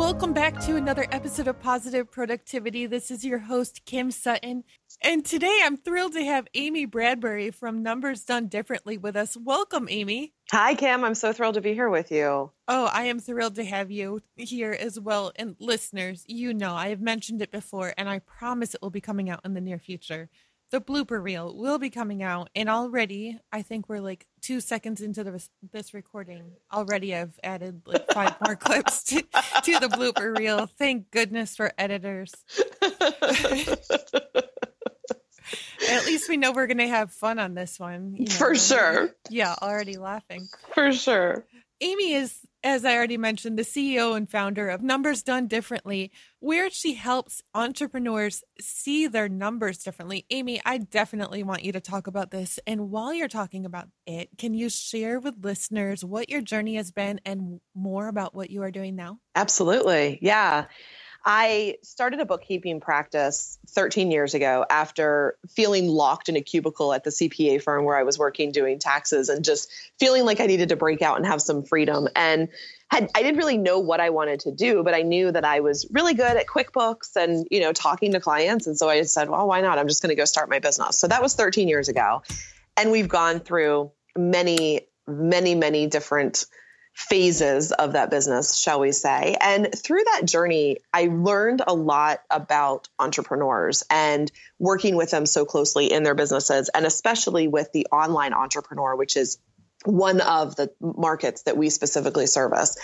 Welcome back to another episode of Positive Productivity. This is your host, Kim Sutton. And today I'm thrilled to have Amy Bradbury from Numbers Done Differently with us. Welcome, Amy. Hi, Kim. I'm so thrilled to be here with you. Oh, I am thrilled to have you here as well. And listeners, you know, I have mentioned it before, and I promise it will be coming out in the near future the blooper reel will be coming out and already i think we're like two seconds into the, this recording already i've added like five more clips to, to the blooper reel. Thank goodness for editors. At least we know we're going to have fun on this one you know? for sure. Yeah already laughing. For sure amy is as I already mentioned, the CEO and founder of Numbers Done Differently, where she helps entrepreneurs see their numbers differently. Amy, I definitely want you to talk about this. And while you're talking about it, can you share with listeners what your journey has been and more about what you are doing now? Absolutely. Yeah. I started a bookkeeping practice 13 years ago after feeling locked in a cubicle at the CPA firm where I was working doing taxes and just feeling like I needed to break out and have some freedom. And had I didn't really know what I wanted to do, but I knew that I was really good at QuickBooks and you know talking to clients. And so I said, well, why not? I'm just going to go start my business. So that was 13 years ago, and we've gone through many, many, many different phases of that business, shall we say. And through that journey, I learned a lot about entrepreneurs and working with them so closely in their businesses, and especially with the online entrepreneur, which is one of the markets that we specifically service.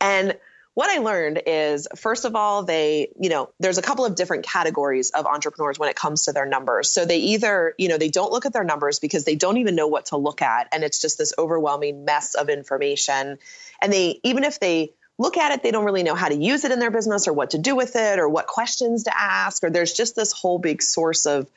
And what I learned is first of all, they, you know, there's a couple of different categories of entrepreneurs when it comes to their numbers. So they either, you know, they don't look at their numbers because they don't even know what to look at. And it's just this overwhelming mess of information. And they, even if they look at it, they don't really know how to use it in their business or what to do with it or what questions to ask. Or there's just this whole big source of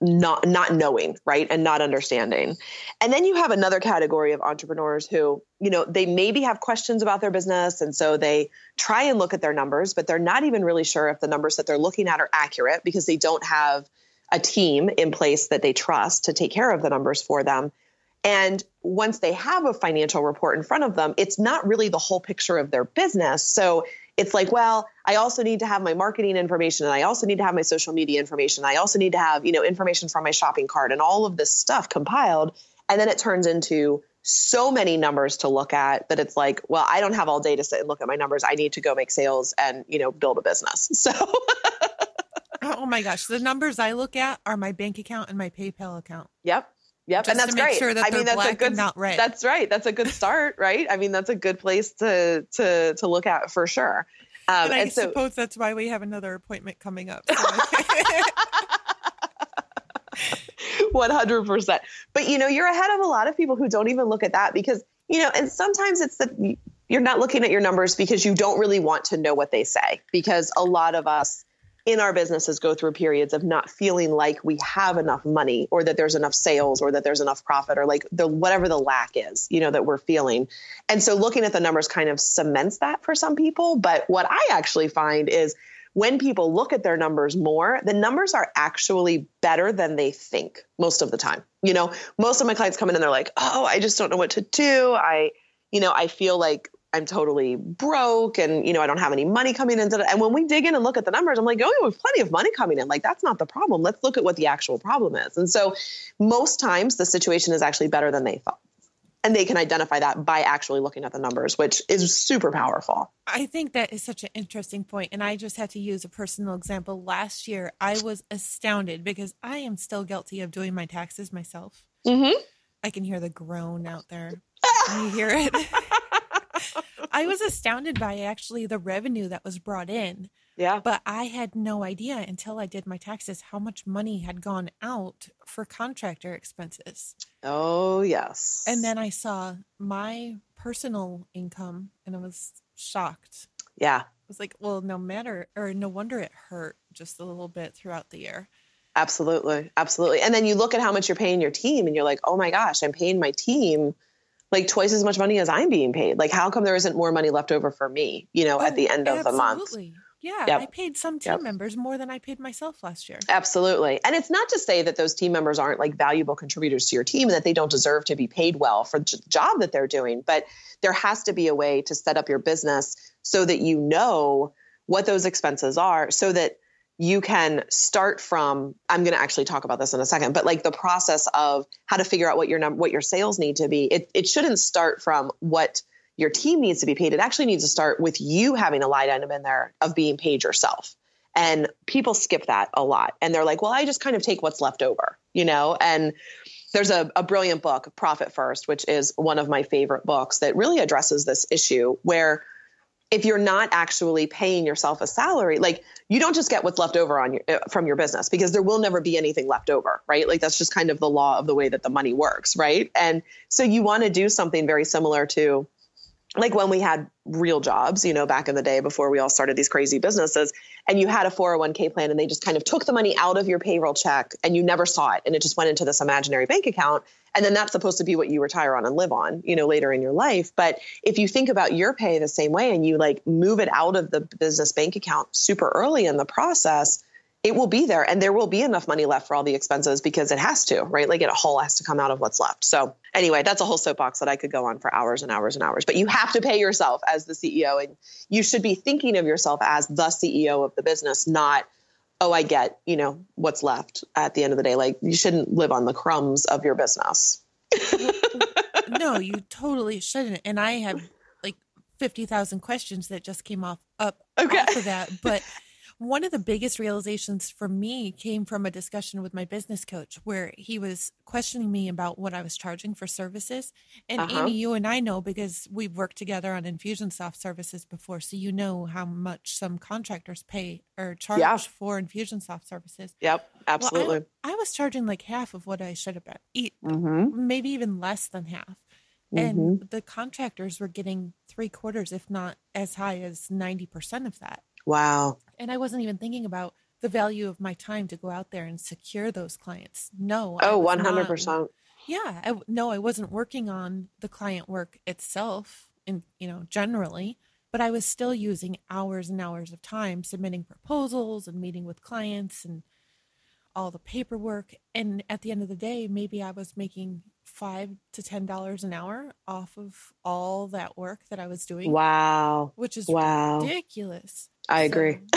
not not knowing right and not understanding and then you have another category of entrepreneurs who you know they maybe have questions about their business and so they try and look at their numbers but they're not even really sure if the numbers that they're looking at are accurate because they don't have a team in place that they trust to take care of the numbers for them and once they have a financial report in front of them it's not really the whole picture of their business so it's like, well, I also need to have my marketing information and I also need to have my social media information. I also need to have, you know, information from my shopping cart and all of this stuff compiled. And then it turns into so many numbers to look at that it's like, well, I don't have all day to sit and look at my numbers. I need to go make sales and, you know, build a business. So Oh my gosh, the numbers I look at are my bank account and my PayPal account. Yep. Yep, Just and that's great. Sure that I mean, that's a good. not red. That's right. That's a good start, right? I mean, that's a good place to to to look at for sure. Um, and I and so, suppose that's why we have another appointment coming up. One hundred percent. But you know, you're ahead of a lot of people who don't even look at that because you know, and sometimes it's that you're not looking at your numbers because you don't really want to know what they say because a lot of us in our businesses go through periods of not feeling like we have enough money or that there's enough sales or that there's enough profit or like the whatever the lack is you know that we're feeling. And so looking at the numbers kind of cements that for some people. But what i actually find is when people look at their numbers more the numbers are actually better than they think most of the time. You know most of my clients come in and they're like oh i just don't know what to do. I you know i feel like I'm totally broke and you know I don't have any money coming in. And when we dig in and look at the numbers, I'm like, oh, we have plenty of money coming in. Like that's not the problem. Let's look at what the actual problem is. And so most times the situation is actually better than they thought. And they can identify that by actually looking at the numbers, which is super powerful. I think that is such an interesting point. And I just had to use a personal example. Last year, I was astounded because I am still guilty of doing my taxes myself. Mm-hmm. I can hear the groan out there. Can you hear it? I was astounded by actually the revenue that was brought in. Yeah. But I had no idea until I did my taxes how much money had gone out for contractor expenses. Oh, yes. And then I saw my personal income and I was shocked. Yeah. I was like, well, no matter or no wonder it hurt just a little bit throughout the year. Absolutely. Absolutely. And then you look at how much you're paying your team and you're like, oh my gosh, I'm paying my team like twice as much money as I'm being paid. Like, how come there isn't more money left over for me, you know, oh, at the end of the month? Absolutely. Yeah, yep. I paid some team yep. members more than I paid myself last year. Absolutely. And it's not to say that those team members aren't like valuable contributors to your team and that they don't deserve to be paid well for the job that they're doing, but there has to be a way to set up your business so that you know what those expenses are so that you can start from i'm going to actually talk about this in a second but like the process of how to figure out what your num- what your sales need to be it, it shouldn't start from what your team needs to be paid. It actually needs to start with you having a line item in there of being paid yourself. And people skip that a lot. And they're like well i just kind of take what's left over you know? And there's a, a brilliant book profit first which is one of my favorite books that really addresses this issue where if you're not actually paying yourself a salary, like you don't just get what's left over on your uh, from your business because there will never be anything left over, right? Like that's just kind of the law of the way that the money works, right? And so you want to do something very similar to like when we had real jobs, you know, back in the day before we all started these crazy businesses, and you had a 401k plan and they just kind of took the money out of your payroll check and you never saw it and it just went into this imaginary bank account and then that's supposed to be what you retire on and live on you know later in your life. But if you think about your pay the same way and you like move it out of the business bank account super early in the process it will be there and there will be enough money left for all the expenses because it has to right like it whole has to come out of what's left so anyway that's a whole soapbox that i could go on for hours and hours and hours but you have to pay yourself as the ceo and you should be thinking of yourself as the ceo of the business not oh, I get, you know, what's left at the end of the day. Like you shouldn't live on the crumbs of your business. no, you totally shouldn't. And I have like 50,000 questions that just came off up okay. off of that. But one of the biggest realizations for me came from a discussion with my business coach where he was questioning me about what I was charging for services. And uh-huh. Amy, you and I know because we've worked together on Infusionsoft services before. So you know how much some contractors pay or charge yeah. for Infusionsoft services. Yep, absolutely. Well, I, I, was charging like half of what I should have been, mm-hmm. maybe even less than half. And mm-hmm. the contractors were getting three quarters, if not as high as 90% of that. Wow. And I wasn't even thinking about the value of my time to go out there and secure those clients. No. Oh, 100%. Not, yeah. I, no, I wasn't working on the client work itself in, you know, generally, but I was still using hours and hours of time submitting proposals and meeting with clients and all the paperwork. And at the end of the day, maybe I was making five to ten dollars an hour off of all that work that I was doing. Wow. Which is wow. ridiculous. I agree.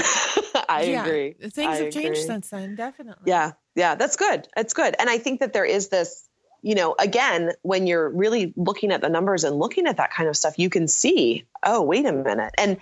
I yeah, agree. Things I have agree. changed since then, definitely. Yeah. Yeah. That's good. It's good. And I think that there is this, you know, again, when you're really looking at the numbers and looking at that kind of stuff, you can see, oh, wait a minute. And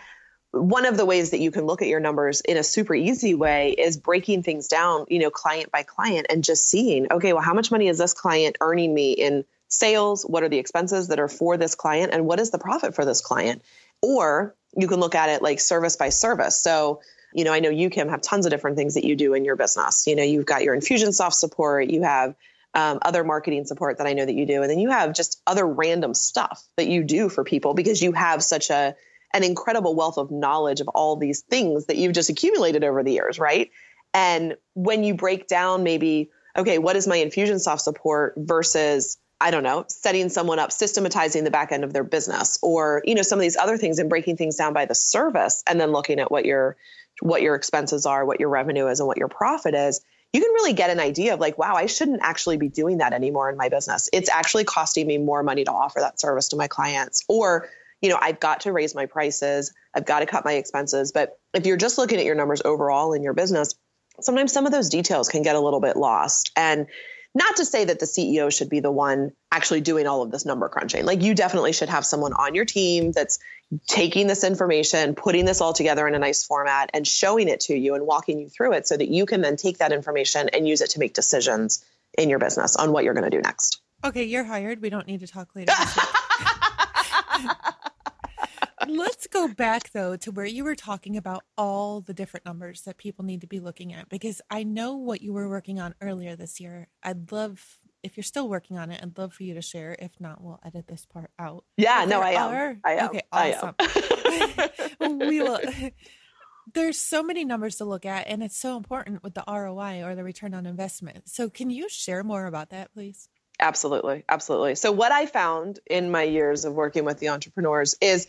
one of the ways that you can look at your numbers in a super easy way is breaking things down, you know, client by client and just seeing, okay, well, how much money is this client earning me in sales? What are the expenses that are for this client? And what is the profit for this client? Or you can look at it like service by service. So, you know, I know you, Kim, have tons of different things that you do in your business. You know, you've got your Infusionsoft support, you have um, other marketing support that I know that you do, and then you have just other random stuff that you do for people because you have such a an incredible wealth of knowledge of all these things that you've just accumulated over the years, right? And when you break down maybe, okay, what is my Infusionsoft support versus I don't know, setting someone up, systematizing the back end of their business, or you know some of these other things, and breaking things down by the service, and then looking at what your what your expenses are, what your revenue is, and what your profit is. You can really get an idea of like, wow, I shouldn't actually be doing that anymore in my business. It's actually costing me more money to offer that service to my clients, or you know, I've got to raise my prices, I've got to cut my expenses. But if you're just looking at your numbers overall in your business, sometimes some of those details can get a little bit lost. And not to say that the CEO should be the one actually doing all of this number crunching. Like you definitely should have someone on your team that's taking this information, putting this all together in a nice format and showing it to you and walking you through it so that you can then take that information and use it to make decisions in your business on what you're going to do next. Okay, you're hired. We don't need to talk later. Let's go back though to where you were talking about all the different numbers that people need to be looking at because I know what you were working on earlier this year. I'd love if you're still working on it, I'd love for you to share. If not, we'll edit this part out. Yeah, no, I am. I am. Okay, awesome. we will. There's so many numbers to look at, and it's so important with the ROI or the return on investment. So, can you share more about that, please? Absolutely. Absolutely. So, what I found in my years of working with the entrepreneurs is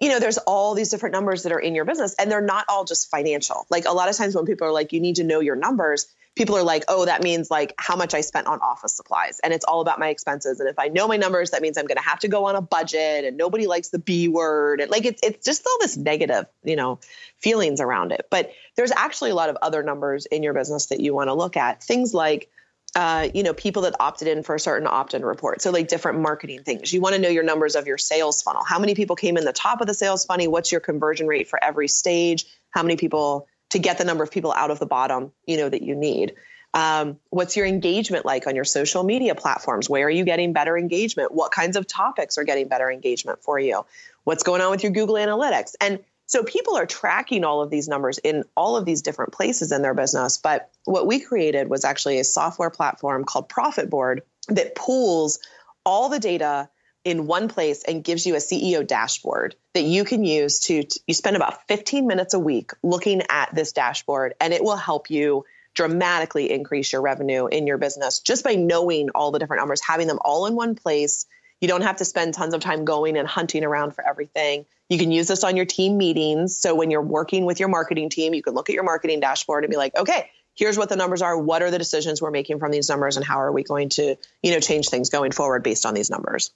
you know, there's all these different numbers that are in your business, and they're not all just financial. Like a lot of times when people are like, you need to know your numbers, people are like, oh, that means like how much I spent on office supplies. And it's all about my expenses. And if I know my numbers, that means I'm going to have to go on a budget and nobody likes the B word. And like, it's, it's just all this negative, you know, feelings around it. But there's actually a lot of other numbers in your business that you want to look at. Things like, uh, you know, people that opted in for a certain opt-in report. So like different marketing things. You want to know your numbers of your sales funnel. How many people came in the top of the sales funnel? What's your conversion rate for every stage? How many people to get the number of people out of the bottom, you know, that you need? Um, what's your engagement like on your social media platforms? Where are you getting better engagement? What kinds of topics are getting better engagement for you? What's going on with your Google Analytics? And so people are tracking all of these numbers in all of these different places in their business. But what we created was actually a software platform called Profit Board that pools all the data in one place and gives you a CEO dashboard that you can use to, to you spend about 15 minutes a week looking at this dashboard and it will help you dramatically increase your revenue in your business just by knowing all the different numbers, having them all in one place. You don't have to spend tons of time going and hunting around for everything. You can use this on your team meetings. So when you're working with your marketing team, you can look at your marketing dashboard and be like, okay, here's what the numbers are. What are the decisions we're making from these numbers and how are we going to, you know, change things going forward based on these numbers?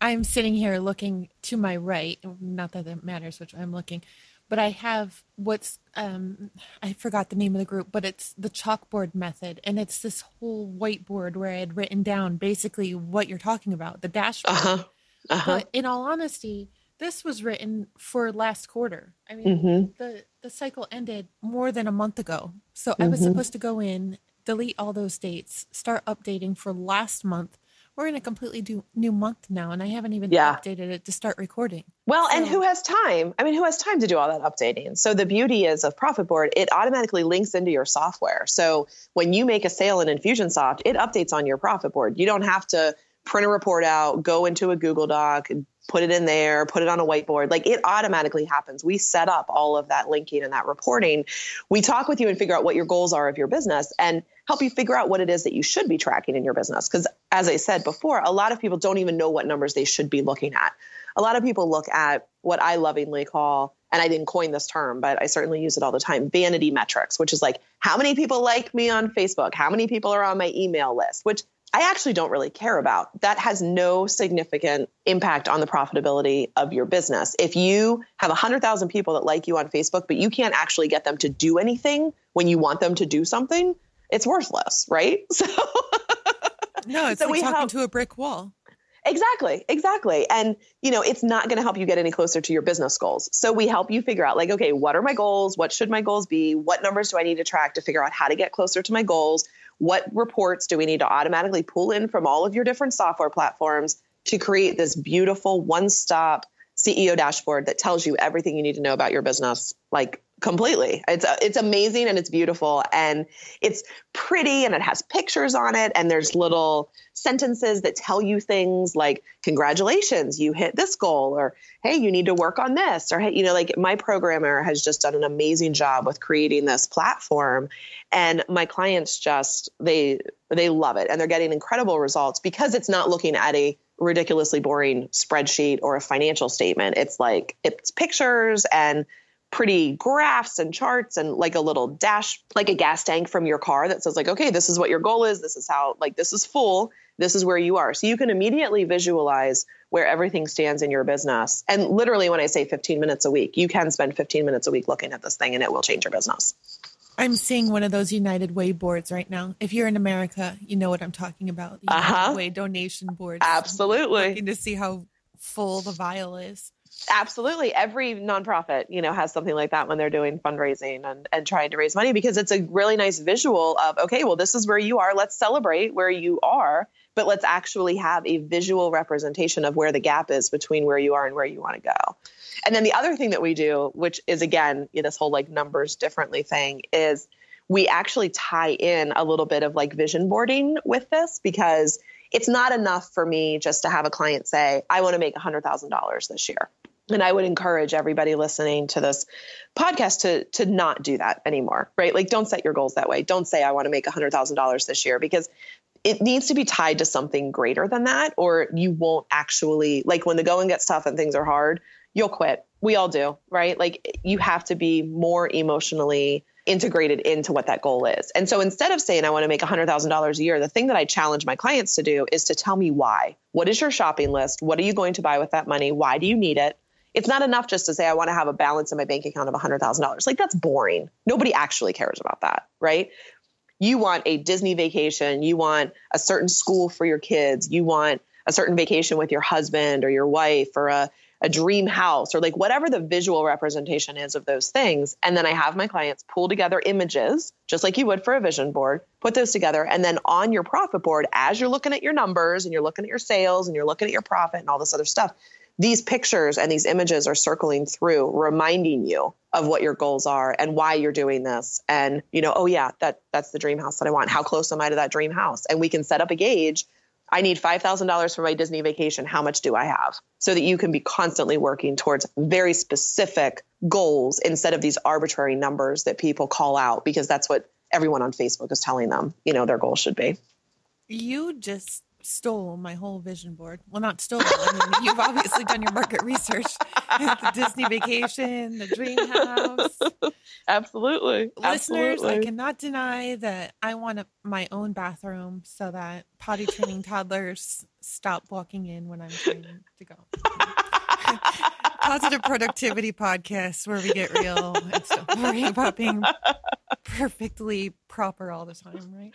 I'm sitting here looking to my right, not that it matters which I'm looking, but I have what's um I forgot the name of the group, but it's the chalkboard method and it's this whole whiteboard where I had written down basically what you're talking about, the dashboard. Uh-huh. Uh-huh. But in all honesty, this was written for last quarter. I mean, mm-hmm. the the cycle ended more than a month ago. So mm-hmm. I was mm-hmm. supposed to go in, delete all those dates, start updating for last month. We're in a completely do, new month now, and I haven't even yeah. updated it to start recording. Well, so. and who has time? I mean, who has time to do all that updating? So the beauty is of Profit Board, it automatically links into your software. So when you make a sale in Infusionsoft, it updates on your Profit Board. You don't have to print a report out, go into a Google Doc, put it in there, put it on a whiteboard. Like it automatically happens. We set up all of that linking and that reporting. We talk with you and figure out what your goals are of your business and help you figure out what it is that you should be tracking in your business. Because as I said before, a lot of people don't even know what numbers they should be looking at. A lot of people look at what I lovingly call and I didn't coin this term, but I certainly use it all the time vanity metrics, which is like how many people like me on Facebook? How many people are on my email list? Which I actually don't really care about. That has no significant impact on the profitability of your business. If you have 100,000 people that like you on Facebook, but you can't actually get them to do anything when you want them to do something, it's worthless, right? So No, it's so like talking have, to a brick wall. Exactly, exactly. And you know, it's not going to help you get any closer to your business goals. So we help you figure out like, okay, what are my goals? What should my goals be? What numbers do I need to track to figure out how to get closer to my goals? What reports do we need to automatically pull in from all of your different software platforms to create this beautiful one-stop CEO dashboard that tells you everything you need to know about your business like completely. It's uh, it's amazing and it's beautiful and it's pretty and it has pictures on it and there's little sentences that tell you things like congratulations you hit this goal or hey you need to work on this or hey you know like my programmer has just done an amazing job with creating this platform and my clients just they they love it and they're getting incredible results because it's not looking at a ridiculously boring spreadsheet or a financial statement. It's like it's pictures and pretty graphs and charts and like a little dash like a gas tank from your car that says like okay this is what your goal is. This is how like this is full. This is where you are. So you can immediately visualize where everything stands in your business. And literally when i say 15 minutes a week you can spend 15 minutes a week looking at this thing and it will change your business. I'm seeing one of those united way boards right now. If you're in america you know what i'm talking about. The uh-huh. way donation boards. Absolutely. Looking to see how full the vial is absolutely. Every nonprofit you know has something like that when they're doing fundraising and, and trying to raise money because it's a really nice visual of okay well this is where you are. Let's celebrate where you are but let's actually have a visual representation of where the gap is between where you are and where you want to go. And then the other thing that we do which is again this whole like numbers differently thing is we actually tie in a little bit of like vision boarding with this because it's not enough for me just to have a client say, I want to make $100,000 this year. And I would encourage everybody listening to this podcast to to not do that anymore, right? Like don't set your goals that way. Don't say I want to make $100,000 this year because it needs to be tied to something greater than that or you won't actually like when the going gets tough and things are hard, you'll quit. We all do, right? Like you have to be more emotionally integrated into what that goal is. And so instead of saying I want to make $100,000 a year, the thing that I challenge my clients to do is to tell me why. What is your shopping list? What are you going to buy with that money? Why do you need it? It's not enough just to say I want to have a balance in my bank account of $100,000. Like that's boring. Nobody actually cares about that, right? You want a Disney vacation, you want a certain school for your kids, you want a certain vacation with your husband or your wife or a a dream house or like whatever the visual representation is of those things. And then I have my clients pull together images, just like you would for a vision board, put those together. And then on your profit board, as you're looking at your numbers and you're looking at your sales and you're looking at your profit and all this other stuff, these pictures and these images are circling through, reminding you of what your goals are and why you're doing this. And, you know, oh yeah, that that's the dream house that I want. How close am I to that dream house? And we can set up a gauge I need $5,000 for my Disney vacation. How much do I have? So that you can be constantly working towards very specific goals instead of these arbitrary numbers that people call out because that's what everyone on Facebook is telling them, you know, their goal should be. You just stole my whole vision board. Well, not stole. I mean, you've obviously done your market research. the Disney vacation, the dream house. Absolutely. Listeners, Absolutely. I cannot deny that I want a, my own bathroom so that potty training toddlers stop walking in when I'm trying to go. Positive Productivity Podcast where we get real and stop worrying about being perfectly proper all the time, right?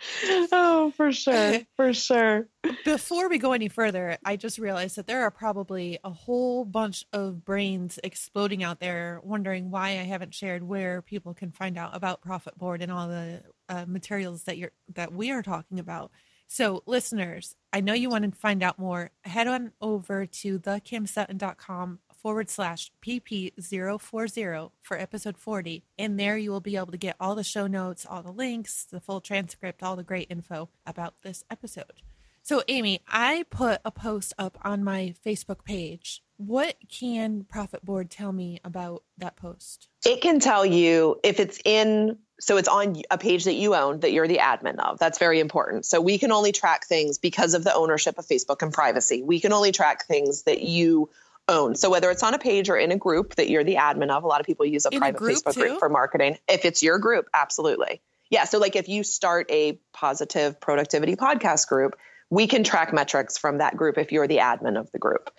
Oh, for sure. For sure. Before we go any further, I just realized that there are probably a whole bunch of brains exploding out there wondering why I haven't shared where people can find out about Profit Board and all the uh, materials that you're that we are talking about. So, listeners, I know you want to find out more. Head on over to thekimsutton.com forward slash PP040 for episode 40. And there you will be able to get all the show notes, all the links, the full transcript, all the great info about this episode. So, Amy, I put a post up on my Facebook page. What can Profit Board tell me about that post? It can tell you if it's in, so it's on a page that you own that you're the admin of. That's very important. So we can only track things because of the ownership of Facebook and privacy. We can only track things that you own. So whether it's on a page or in a group that you're the admin of, a lot of people use a In a private group Facebook too? group for marketing. If it's your group, absolutely. Yeah. So like if you start a positive productivity podcast group, we can track metrics from that group if you're the admin of the group.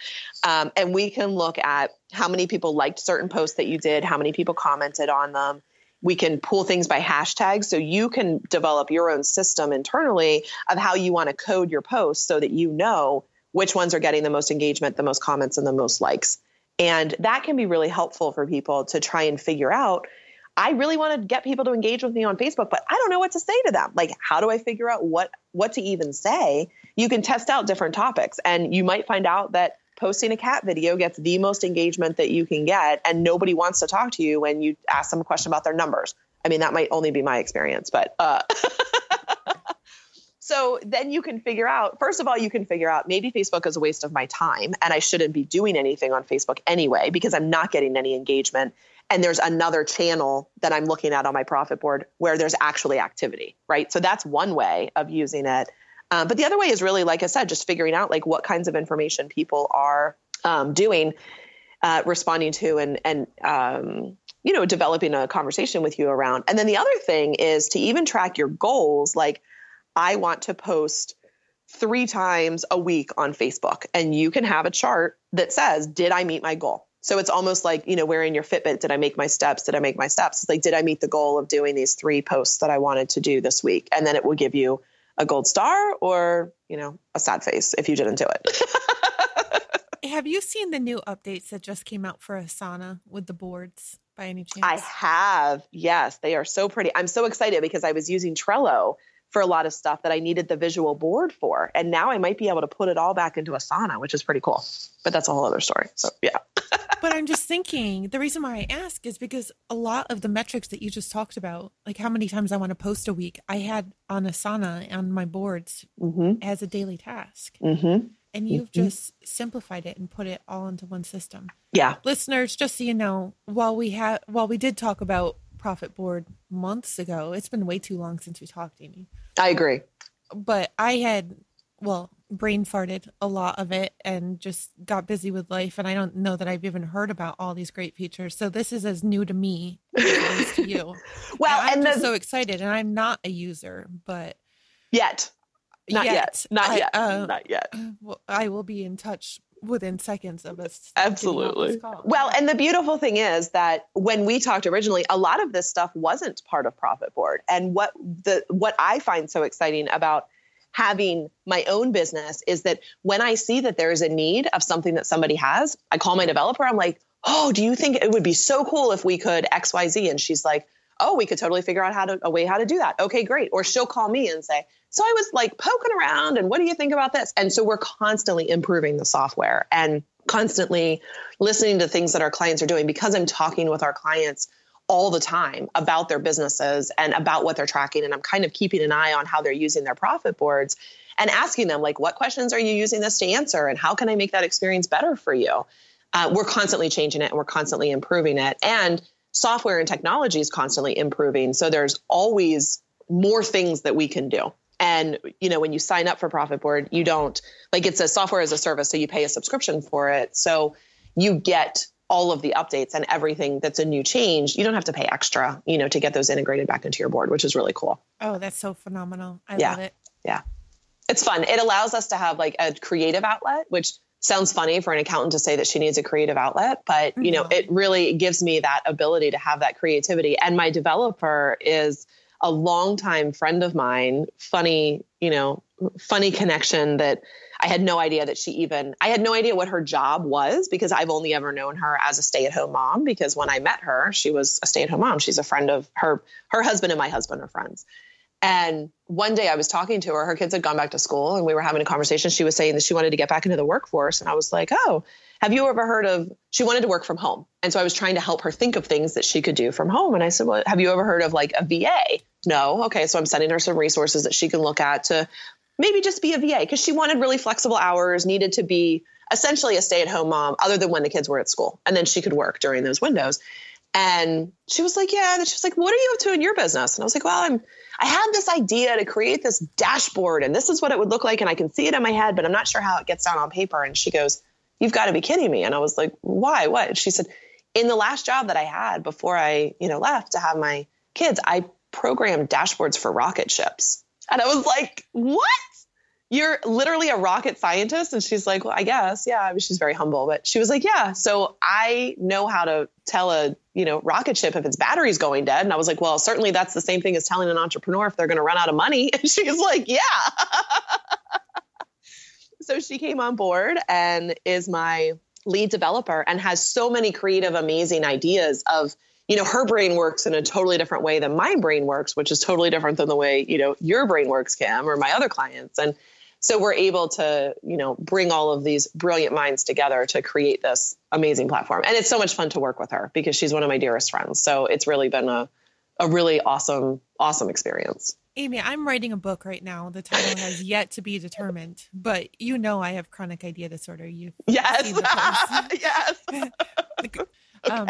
Um, and we can look at how many people liked certain posts that you did, how many people commented on them. We can pull things by hashtags. So you can develop your own system internally of how you want to code your posts so that you know which ones are getting the most engagement, the most comments, and the most likes. And that can be really helpful for people to try and figure out. I really want to get people to engage with me on Facebook, but I don't know what to say to them. Like, how do I figure out what what to even say? You can test out different topics, and you might find out that posting a cat video gets the most engagement that you can get, and nobody wants to talk to you when you ask them a question about their numbers. I mean, that might only be my experience, but uh, so then you can figure out first of all you can figure out maybe facebook is a waste of my time and i shouldn't be doing anything on facebook anyway because i'm not getting any engagement and there's another channel that i'm looking at on my profit board where there's actually activity right so that's one way of using it um, but the other way is really like i said just figuring out like what kinds of information people are um, doing uh, responding to and and um, you know developing a conversation with you around and then the other thing is to even track your goals like I want to post three times a week on Facebook. And you can have a chart that says, Did I meet my goal? So it's almost like, you know, wearing your Fitbit, did I make my steps? Did I make my steps? It's like, did I meet the goal of doing these three posts that I wanted to do this week? And then it will give you a gold star or, you know, a sad face if you didn't do it. Have you seen the new updates that just came out for Asana with the boards by any chance? I have. Yes, they are so pretty. I'm so excited because I was using Trello for a lot of stuff that I needed the visual board for. And now I might be able to put it all back into Asana, which is pretty cool. But that's a whole other story. So, yeah. but I'm just thinking the reason why I ask is because a lot of the metrics that you just talked about, like how many times I want to post a week, I had on Asana on my boards mm-hmm. as a daily task. Mm-hmm. And you've mm-hmm. just simplified it and put it all into one system. Yeah. Listeners, just so you know, while we had while we did talk about profit board months ago, it's been way too long since we talked, Amy. I agree. But I had well, brain farted a lot of it and just got busy with life. And I don't know that I've even heard about all these great features. So this is as new to me as to you. well, and I'm and just so excited. And I'm not a user, but yet, not yet, yet. not I, yet, uh, not yet. Well, I will be in touch within seconds of us. Absolutely. Well, and the beautiful thing is that when we talked originally, a lot of this stuff wasn't part of Profit Board. And what the what I find so exciting about having my own business is that when I see that there is a need of something that somebody has, I call my developer. I'm like, oh, do you think it would be so cool if we could X, Y, Z? And she's like, oh, we could totally figure out how to a way how to do that. Okay, great. Or she'll call me and say, so I was like poking around and what do you think about this? And so we're constantly improving the software and constantly listening to things that our clients are doing because I'm talking with our clients all the time about their businesses and about what they're tracking. And I'm kind of keeping an eye on how they're using their profit boards and asking them, like, what questions are you using this to answer? And how can I make that experience better for you? Uh, we're constantly changing it and we're constantly improving it. And software and technology is constantly improving. So there's always more things that we can do. And you know, when you sign up for Profit Board, you don't like it's a software as a service, so you pay a subscription for it. So you get all of the updates and everything that's a new change, you don't have to pay extra, you know, to get those integrated back into your board, which is really cool. Oh, that's so phenomenal. I yeah. love it. Yeah. It's fun. It allows us to have like a creative outlet, which sounds funny for an accountant to say that she needs a creative outlet, but you know, mm-hmm. it really gives me that ability to have that creativity. And my developer is a longtime friend of mine, funny, you know, funny connection that I had no idea that she even, I had no idea what her job was because I've only ever known her as a stay at home mom. Because when I met her, she was a stay at home mom. She's a friend of her, her husband and my husband are friends. And one day I was talking to her, her kids had gone back to school and we were having a conversation. She was saying that she wanted to get back into the workforce. And I was like, oh, have you ever heard of, she wanted to work from home. And so I was trying to help her think of things that she could do from home. And I said, well, have you ever heard of like a VA? No. Okay. So I'm sending her some resources that she can look at to maybe just be a VA because she wanted really flexible hours, needed to be essentially a stay at home mom, other than when the kids were at school. And then she could work during those windows. And she was like, Yeah. And she was like, What are you up to in your business? And I was like, Well, I'm, I had this idea to create this dashboard and this is what it would look like. And I can see it in my head, but I'm not sure how it gets down on paper. And she goes, You've got to be kidding me. And I was like, Why? What? And she said, In the last job that I had before I, you know, left to have my kids, I programmed dashboards for rocket ships. And I was like, What? You're literally a rocket scientist? And she's like well i guess. Yeah I mean, she's very humble but she was like yeah so i know how to tell a you know rocket ship if its battery's going dead. And i was like well certainly that's the same thing as telling an entrepreneur if they're going to run out of money. And she's like yeah. So she came on board and is my lead developer and has so many creative amazing ideas of you know her brain works in a totally different way than my brain works which is totally different than the way you know your brain works Kim or my other clients. And so we're able to you know bring all of these brilliant minds together to create this amazing platform. And it's so much fun to work with her because she's one of my dearest friends. So it's really been a, a really awesome awesome experience. Amy i'm writing a book right now. The title has yet to be determined but you know i have chronic idea disorder. You yes. yes. Um,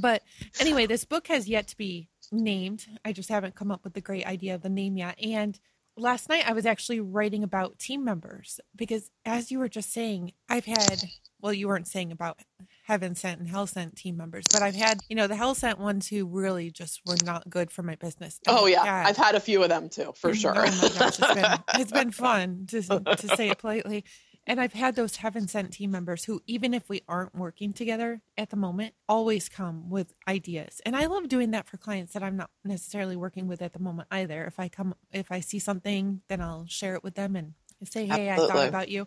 but anyway this book has yet to be named. I just haven't come up with the great idea of the name yet. And last night I was actually writing about team members because, as you were just saying, I've had, well, you weren't saying about heaven sent and hell sent team members, but I've had, you know, the hell sent ones who really just were not good for my business. And oh, yeah. I've had a few of them too, for sure. Oh my gosh, it's been, it's been fun to, to say it politely. And I've had those heaven sent team members who, even if we aren't working together at the moment, always come with ideas. And I love doing that for clients that I'm not necessarily working with at the moment either. If I come, if I see something, then I'll share it with them and say, hey, Absolutely. I thought about you.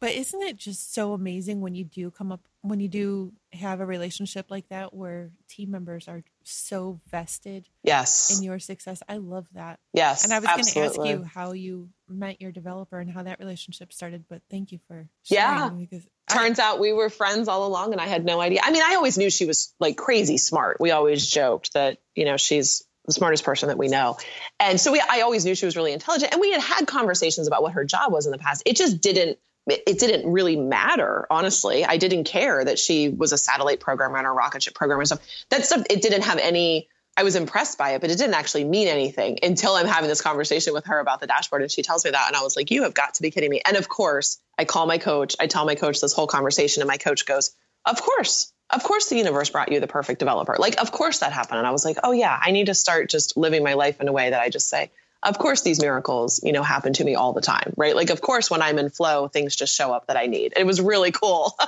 But isn't it just so amazing when you do come up, when you do have a relationship like that where team members are so vested yes. in your success? I love that. Yes. And I was going to ask you how you met your developer and how that relationship started, but thank you for yeah. Because Turns I, out we were friends all along and I had no idea. I mean, I always knew she was like crazy smart. We always joked that, you know, she's the smartest person that we know. And so we, I always knew she was really intelligent. And we had had conversations about what her job was in the past. It just didn't it didn't really matter, honestly. I didn't care that she was a satellite programmer and a rocket ship programmer and stuff. That stuff, it didn't have any, I was impressed by it, but it didn't actually mean anything until I'm having this conversation with her about the dashboard. And she tells me that. And I was like, you have got to be kidding me. And of course, I call my coach, I tell my coach this whole conversation, and my coach goes, Of course, of course the universe brought you the perfect developer. Like, of course that happened. And I was like, oh yeah, I need to start just living my life in a way that I just say, of course these miracles you know happen to me all the time right? Like of course when i'm in flow things just show up that i need. It was really cool.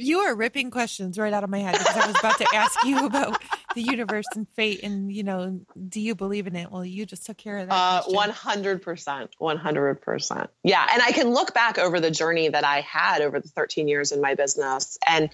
You are ripping questions right out of my head because i was about to ask you about the universe and fate and you know do you believe in it? Well you just took care of that uh, 100% 100% yeah and i can look back over the journey that i had over the 13 years in my business and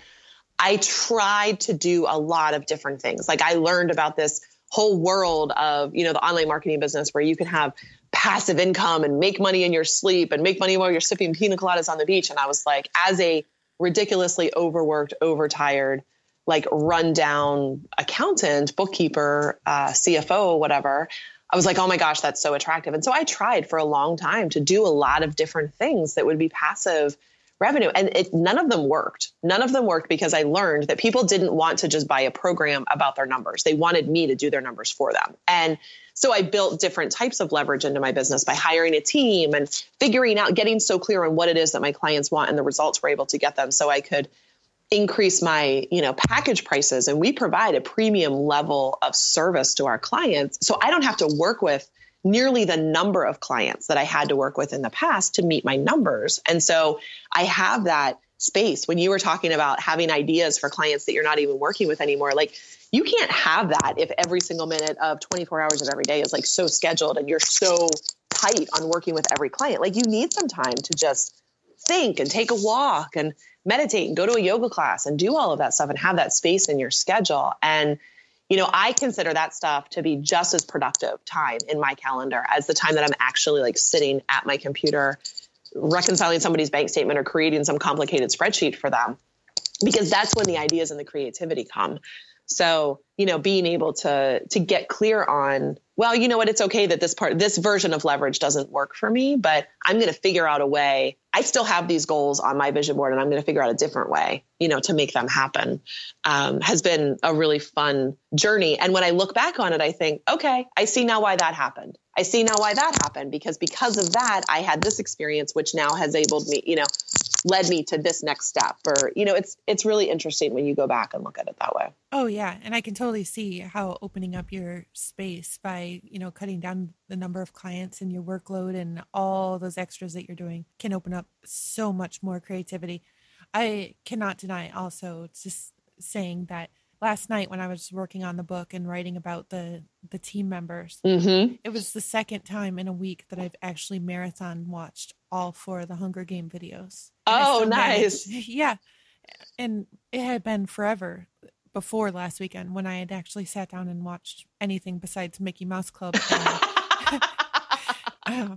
i tried to do a lot of different things. Like i learned about this whole world of, you know, the online marketing business where you can have passive income and make money in your sleep and make money while you're sipping pina coladas on the beach. And I was like, as a ridiculously overworked, overtired, like rundown accountant, bookkeeper, uh, CFO, whatever, I was like, oh my gosh, that's so attractive. And so I tried for a long time to do a lot of different things that would be passive revenue. And it, none of them worked. None of them worked because I learned that people didn't want to just buy a program about their numbers. They wanted me to do their numbers for them. And so I built different types of leverage into my business by hiring a team and figuring out, getting so clear on what it is that my clients want and the results we're able to get them so I could increase my you know package prices and we provide a premium level of service to our clients so i don't have to work with nearly the number of clients that I had to work with in the past to meet my numbers. And so I have that space when you were talking about having ideas for clients that you're not even working with anymore. Like you can't have that if every single minute of 24 hours of every day is like so scheduled and you're so tight on working with every client. Like you need some time to just think and take a walk and meditate and go to a yoga class and do all of that stuff and have that space in your schedule. And you know, I consider that stuff to be just as productive time in my calendar as the time that I'm actually like sitting at my computer reconciling somebody's bank statement or creating some complicated spreadsheet for them because that's when the ideas and the creativity come. So, you know, being able to to get clear on, well, you know what, it's okay that this part this version of leverage doesn't work for me, but I'm going to figure out a way. I still have these goals on my vision board and I'm going to figure out a different way, you know, to make them happen. Um, has been a really fun journey. And when I look back on it, I think, okay, I see now why that happened. I see now why that happened because because of that, I had this experience, which now has enabled me, you know, led me to this next step or you know it's it's really interesting when you go back and look at it that way. Oh yeah. And i can totally see how opening up your space by you know cutting down the number of clients and your workload and all those extras that you're doing can open up so much more creativity. I cannot deny also just saying that last night when I was working on the book and writing about the the team members, mm-hmm. it was the second time in a week that I've actually marathon watched all four of the Hunger Game videos. Oh, nice! Managed, yeah, and it had been forever before last weekend when I had actually sat down and watched anything besides Mickey Mouse Club. And, uh,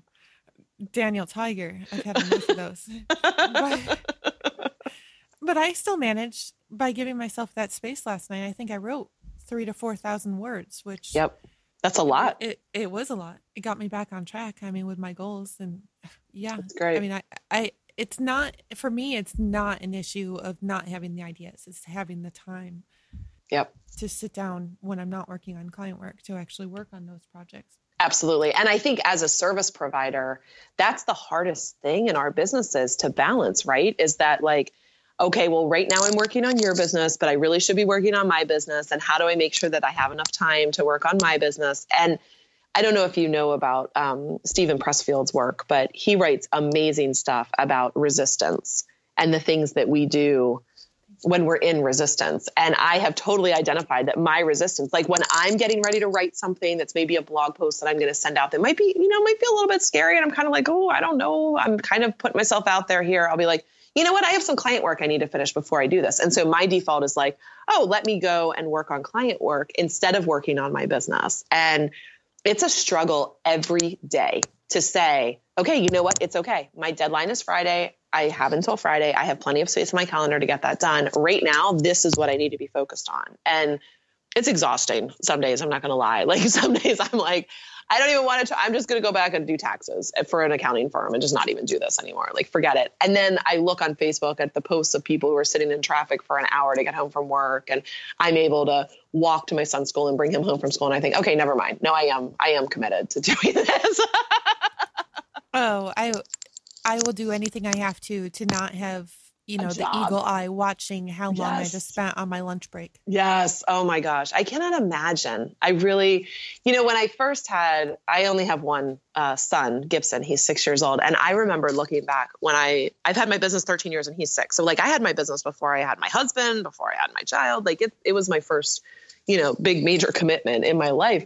Daniel Tiger. I've had enough of those. But, but I still managed by giving myself that space last night. I think I wrote three to four thousand words, which yep, that's a lot. It, it was a lot. It got me back on track. I mean, with my goals, and yeah, that's great. I mean, I, I, it's not for me. It's not an issue of not having the ideas. It's having the time. Yep. To sit down when I'm not working on client work to actually work on those projects. Absolutely. And I think as a service provider, that's the hardest thing in our businesses to balance, right? Is that like okay, well, right now I'm working on your business, but I really should be working on my business. And how do I make sure that I have enough time to work on my business? And I don't know if you know about um, Steven Pressfield's work, but he writes amazing stuff about resistance and the things that we do when we're in resistance. And I have totally identified that my resistance, like when I'm getting ready to write something that's maybe a blog post that I'm going to send out that might be, you know, might feel a little bit scary. And I'm kind of like, oh, I don't know. I'm kind of putting myself out there here. I'll be like, you know what? I have some client work I need to finish before I do this. And so my default is like, oh, let me go and work on client work instead of working on my business. And it's a struggle every day to say, okay, you know what? It's okay. My deadline is Friday. I have until Friday. I have plenty of space in my calendar to get that done. Right now, this is what I need to be focused on. And it's exhausting some days, I'm not going to lie. Like some days I'm like, I don't even want to, I'm just going to go back and do taxes eh, for an accounting firm and just not even do this anymore. Like, forget it. And then I look on Facebook at the posts of people who are sitting in traffic for an hour to get home from work. And I'm able to walk to my son's school and bring him home from school. And I think, okay, never mind. No, I am, I am committed to doing this. oh, I, I will do anything I have to to not have you know the eagle eye watching how long yes. I just spent on my lunch break. Yes. Oh my gosh, I cannot imagine. I really, you know, when I first had, I only have one uh, son, Gibson. He's six years old, and I remember looking back when I I've had my business 13 years and he's six. So like I had my business before I had my husband, before I had my child. Like it, it was my first, you know, big major commitment in my life,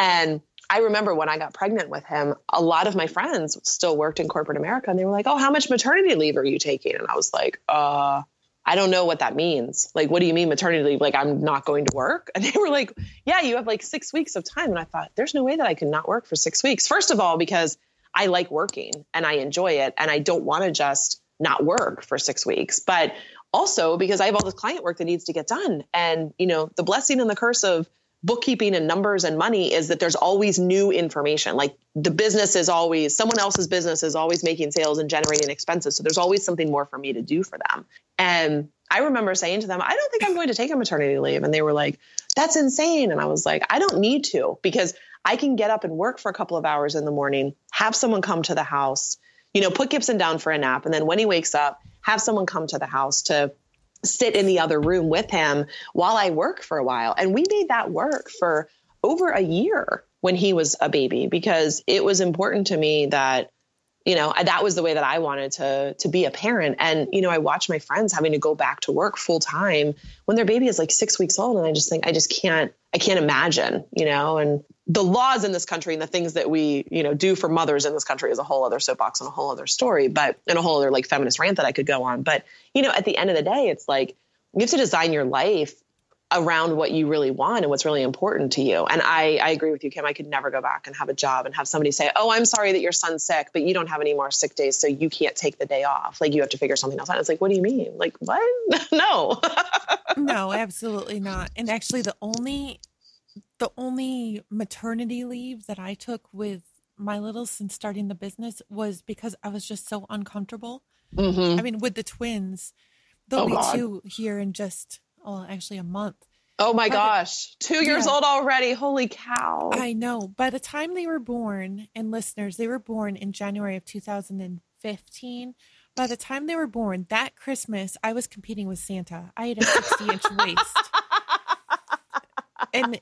and I remember when I got pregnant with him, a lot of my friends still worked in corporate America and they were like, Oh, how much maternity leave are you taking? And I was like, uh, I don't know what that means. Like, what do you mean maternity leave? Like, I'm not going to work? And they were like, Yeah, you have like six weeks of time. And I thought, There's no way that I can not work for six weeks. First of all, because I like working and I enjoy it and I don't want to just not work for six weeks. But also because I have all this client work that needs to get done. And, you know, the blessing and the curse of bookkeeping and numbers and money is that there's always new information. Like the business is always someone else's business is always making sales and generating expenses. So there's always something more for me to do for them. And I remember saying to them, I don't think I'm going to take a maternity leave. And they were like, that's insane. And I was like, I don't need to because I can get up and work for a couple of hours in the morning, have someone come to the house, you know, put Gibson down for a nap. And then when he wakes up, have someone come to the house to sit in the other room with him while I work for a while. And we made that work for over a year when he was a baby because it was important to me that you know that was the way that i wanted to to be a parent and you know i watch my friends having to go back to work full time when their baby is like six weeks old and i just think i just can't i can't imagine you know and the laws in this country and the things that we you know do for mothers in this country is a whole other soapbox and a whole other story but and a whole other like feminist rant that i could go on but you know at the end of the day it's like you have to design your life around what you really want and what's really important to you. And I, I agree with you, Kim. I could never go back and have a job and have somebody say, Oh, I'm sorry that your son's sick, but you don't have any more sick days, so you can't take the day off. Like you have to figure something else out. It's like, what do you mean? Like, what? no. no, absolutely not. And actually the only the only maternity leave that I took with my little since starting the business was because I was just so uncomfortable. Mm-hmm. I mean, with the twins, they'll oh, be God. two here in just well, actually a month. Oh my gosh, two years yeah. old already. Holy cow. I know. By the time they were born, and listeners, they were born in January of 2015. By the time they were born, that Christmas, I was competing with Santa. I had a 60 inch waist. And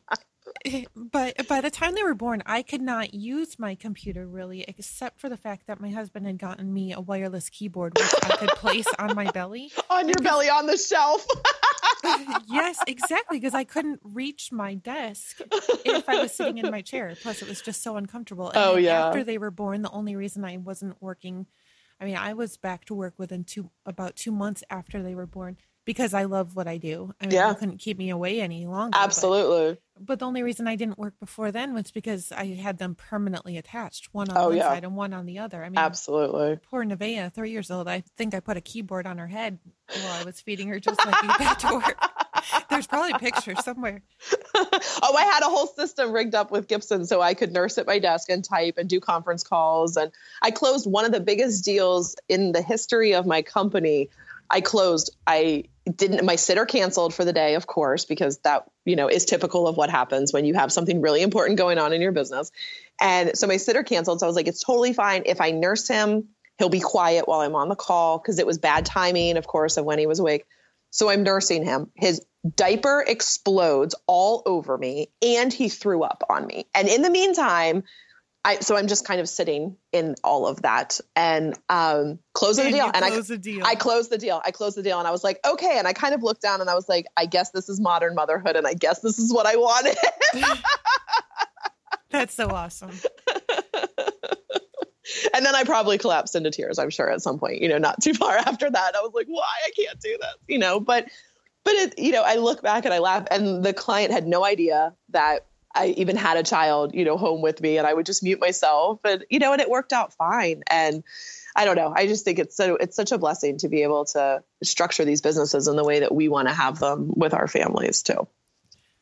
eh, but by the time they were born, I could not use my computer really, except for the fact that my husband had gotten me a wireless keyboard, which I could place on my belly. On your belly, on the shelf. yes, exactly, because I couldn't reach my desk if I was sitting in my chair. Plus, it was just so uncomfortable. And oh yeah. After they were born, the only reason I wasn't working, I mean, I was back to work within two about two months after they were born because I love what I do. I mean, yeah. couldn't keep me away any longer. Absolutely. But, but, the only reason I didn't work before then was because I had them permanently attached, one on oh, one yeah. side and one on the other. I mean, absolutely. Poor Nevaeh, three years old. I think I put a keyboard on her head while I was feeding her, just like you back to work. There's probably pictures somewhere. oh, I had a whole system rigged up with Gibson so I could nurse at my desk and type and do conference calls. And I closed one of the biggest deals in the history of my company. I closed. I didn't my sitter canceled for the day of course because that you know is typical of what happens when you have something really important going on in your business. And so my sitter canceled so i was like it's totally fine. If i nurse him he'll be quiet while i'm on the call because it was bad timing of course of when he was awake. So i'm nursing him. His diaper explodes all over me and he threw up on me. And in the meantime I, so I'm just kind of sitting in all of that and um, closing the deal. And I, close the deal. I closed the deal. I closed the deal, and I was like, okay. And I kind of looked down, and I was like, I guess this is modern motherhood, and I guess this is what I wanted. That's so awesome. and then I probably collapsed into tears. I'm sure at some point, you know, not too far after that, I was like, why I can't do this, you know? But, but it, you know, I look back and I laugh, and the client had no idea that I even had a child, you know, home with me, and I would just mute myself, and you know, and it worked out fine. And I don't know, I just think it's so it's such a blessing to be able to structure these businesses in the way that we want to have them with our families too.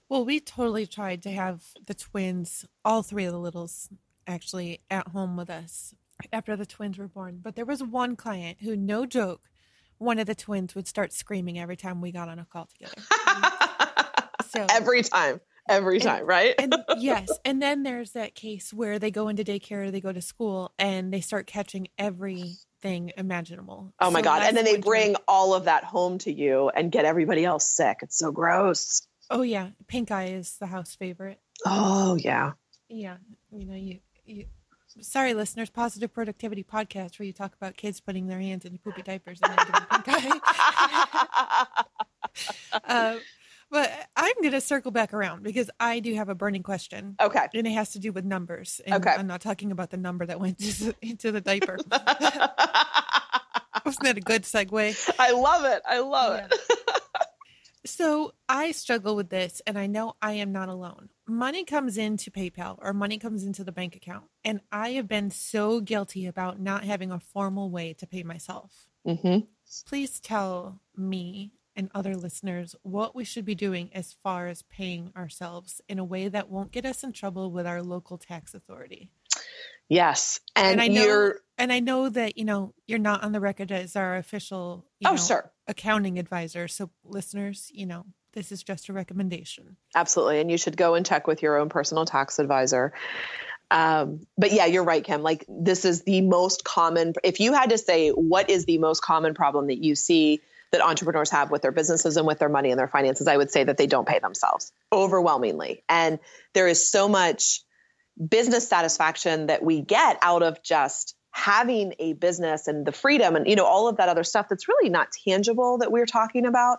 Well, we totally tried to have the twins, all three of the littles, actually at home with us after the twins were born. But there was one client who, no joke, one of the twins would start screaming every time we got on a call together. So every time, every time, right? and yes, and then there's that case where they go into daycare, they go to school, and they start catching everything imaginable. oh my So god! And then they bring all of that home to you and get everybody else sick. It's so gross. Oh yeah, pink eye is the house favorite. Oh yeah. Yeah, you know you. you Sorry, listeners. Positive Productivity Podcast, where you talk about kids putting their hands in poopy diapers and then giving pink eye. uh, but I'm going to circle back around because I do have a burning question, okay. and it has to do with numbers. And Okay. I'm not talking about the number that went into the, diaper. Wasn't that a good segue? I love it. I love it. So I struggle with this, and I know I am not alone. Money comes into PayPal or money comes into the bank account, and I have been so guilty about not having a formal way to pay myself. hmm Please tell me and other listeners what we should be doing as far as paying ourselves in a way that won't get us in trouble with our local tax authority. Yes, and, And I know- you're. And I know that, you know, you're not on the record as our official you Oh, know, sure. accounting advisor. So listeners, you know, this is just a recommendation. Absolutely. And you should go and check with your own personal tax advisor. Um, but yeah, you're right, Kim. Like, this is the most common. If you had to say, what is the most common problem that you see that entrepreneurs have with their businesses and with their money and their finances, I would say that they don't pay themselves overwhelmingly. And there is so much business satisfaction that we get out of just having a business and the freedom and you know all of that other stuff that's really not tangible that we're talking about.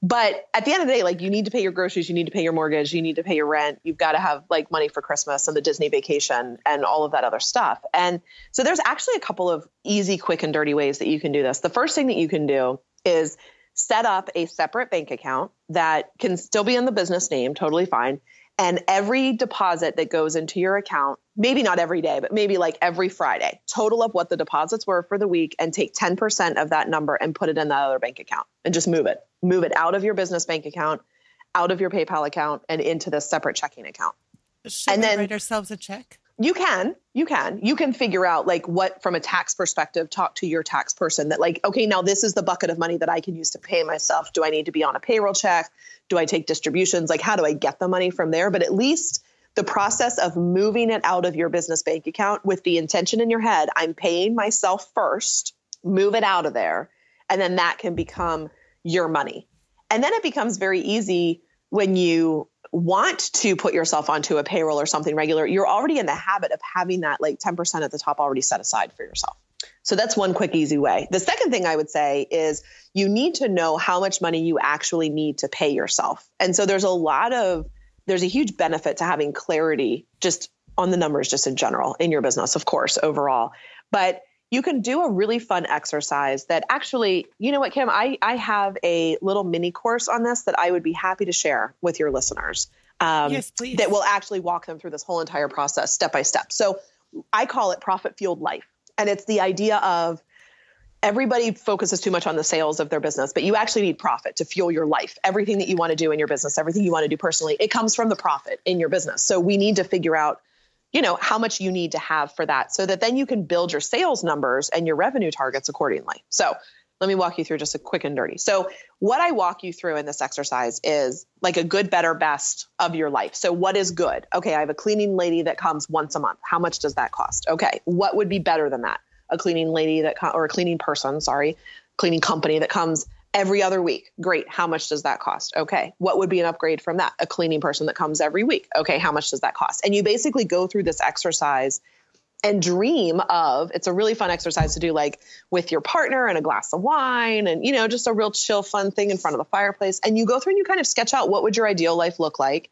But at the end of the day like you need to pay your groceries you need to pay your mortgage you need to pay your rent you've got to have like money for christmas and the disney vacation and all of that other stuff. And so there's actually a couple of easy quick and dirty ways that you can do this. The first thing that you can do is set up a separate bank account that can still be in the business name totally fine and every deposit that goes into your account, maybe not every day, but maybe like every Friday, total up what the deposits were for the week and take 10% of that number and put it in that other bank account and just move it. Move it out of your business bank account, out of your PayPal account, and into this separate checking account. Should And we then- write ourselves a check? You can, you can, you can figure out like what from a tax perspective, talk to your tax person that like, okay, now this is the bucket of money that I can use to pay myself. Do I need to be on a payroll check? Do I take distributions? Like, how do I get the money from there? But at least the process of moving it out of your business bank account with the intention in your head, I'm paying myself first, move it out of there. And then that can become your money. And then it becomes very easy when you want to put yourself onto a payroll or something regular, you're already in the habit of having that like 10% at the top already set aside for yourself. So that's one quick, easy way. The second thing I would say is you need to know how much money you actually need to pay yourself. And so there's a lot of, there's a huge benefit to having clarity just on the numbers, just in general in your business, of course, overall. But you can do a really fun exercise that actually, you know what, Kim, I, I have a little mini course on this that I would be happy to share with your listeners. Um, Yes, please. That will actually walk them through this whole entire process step by step. So I call it profit fueled life. And it's the idea of everybody focuses too much on the sales of their business, but you actually need profit to fuel your life. Everything that you want to do in your business, everything you want to do personally, it comes from the profit in your business. So we need to figure out you know how much you need to have for that so that then you can build your sales numbers and your revenue targets accordingly. So let me walk you through just a quick and dirty. So what i walk you through in this exercise is like a good better best of your life. So what is good? Okay i have a cleaning lady that comes once a month. How much does that cost? Okay what would be better than that? A cleaning lady that co- or a cleaning person sorry cleaning company that comes every other week. Great. How much does that cost? Okay. What would be an upgrade from that? A cleaning person that comes every week. Okay. How much does that cost? And you basically go through this exercise and dream of it's a really fun exercise to do like with your partner and a glass of wine and you know just a real chill fun thing in front of the fireplace and you go through and you kind of sketch out what would your ideal life look like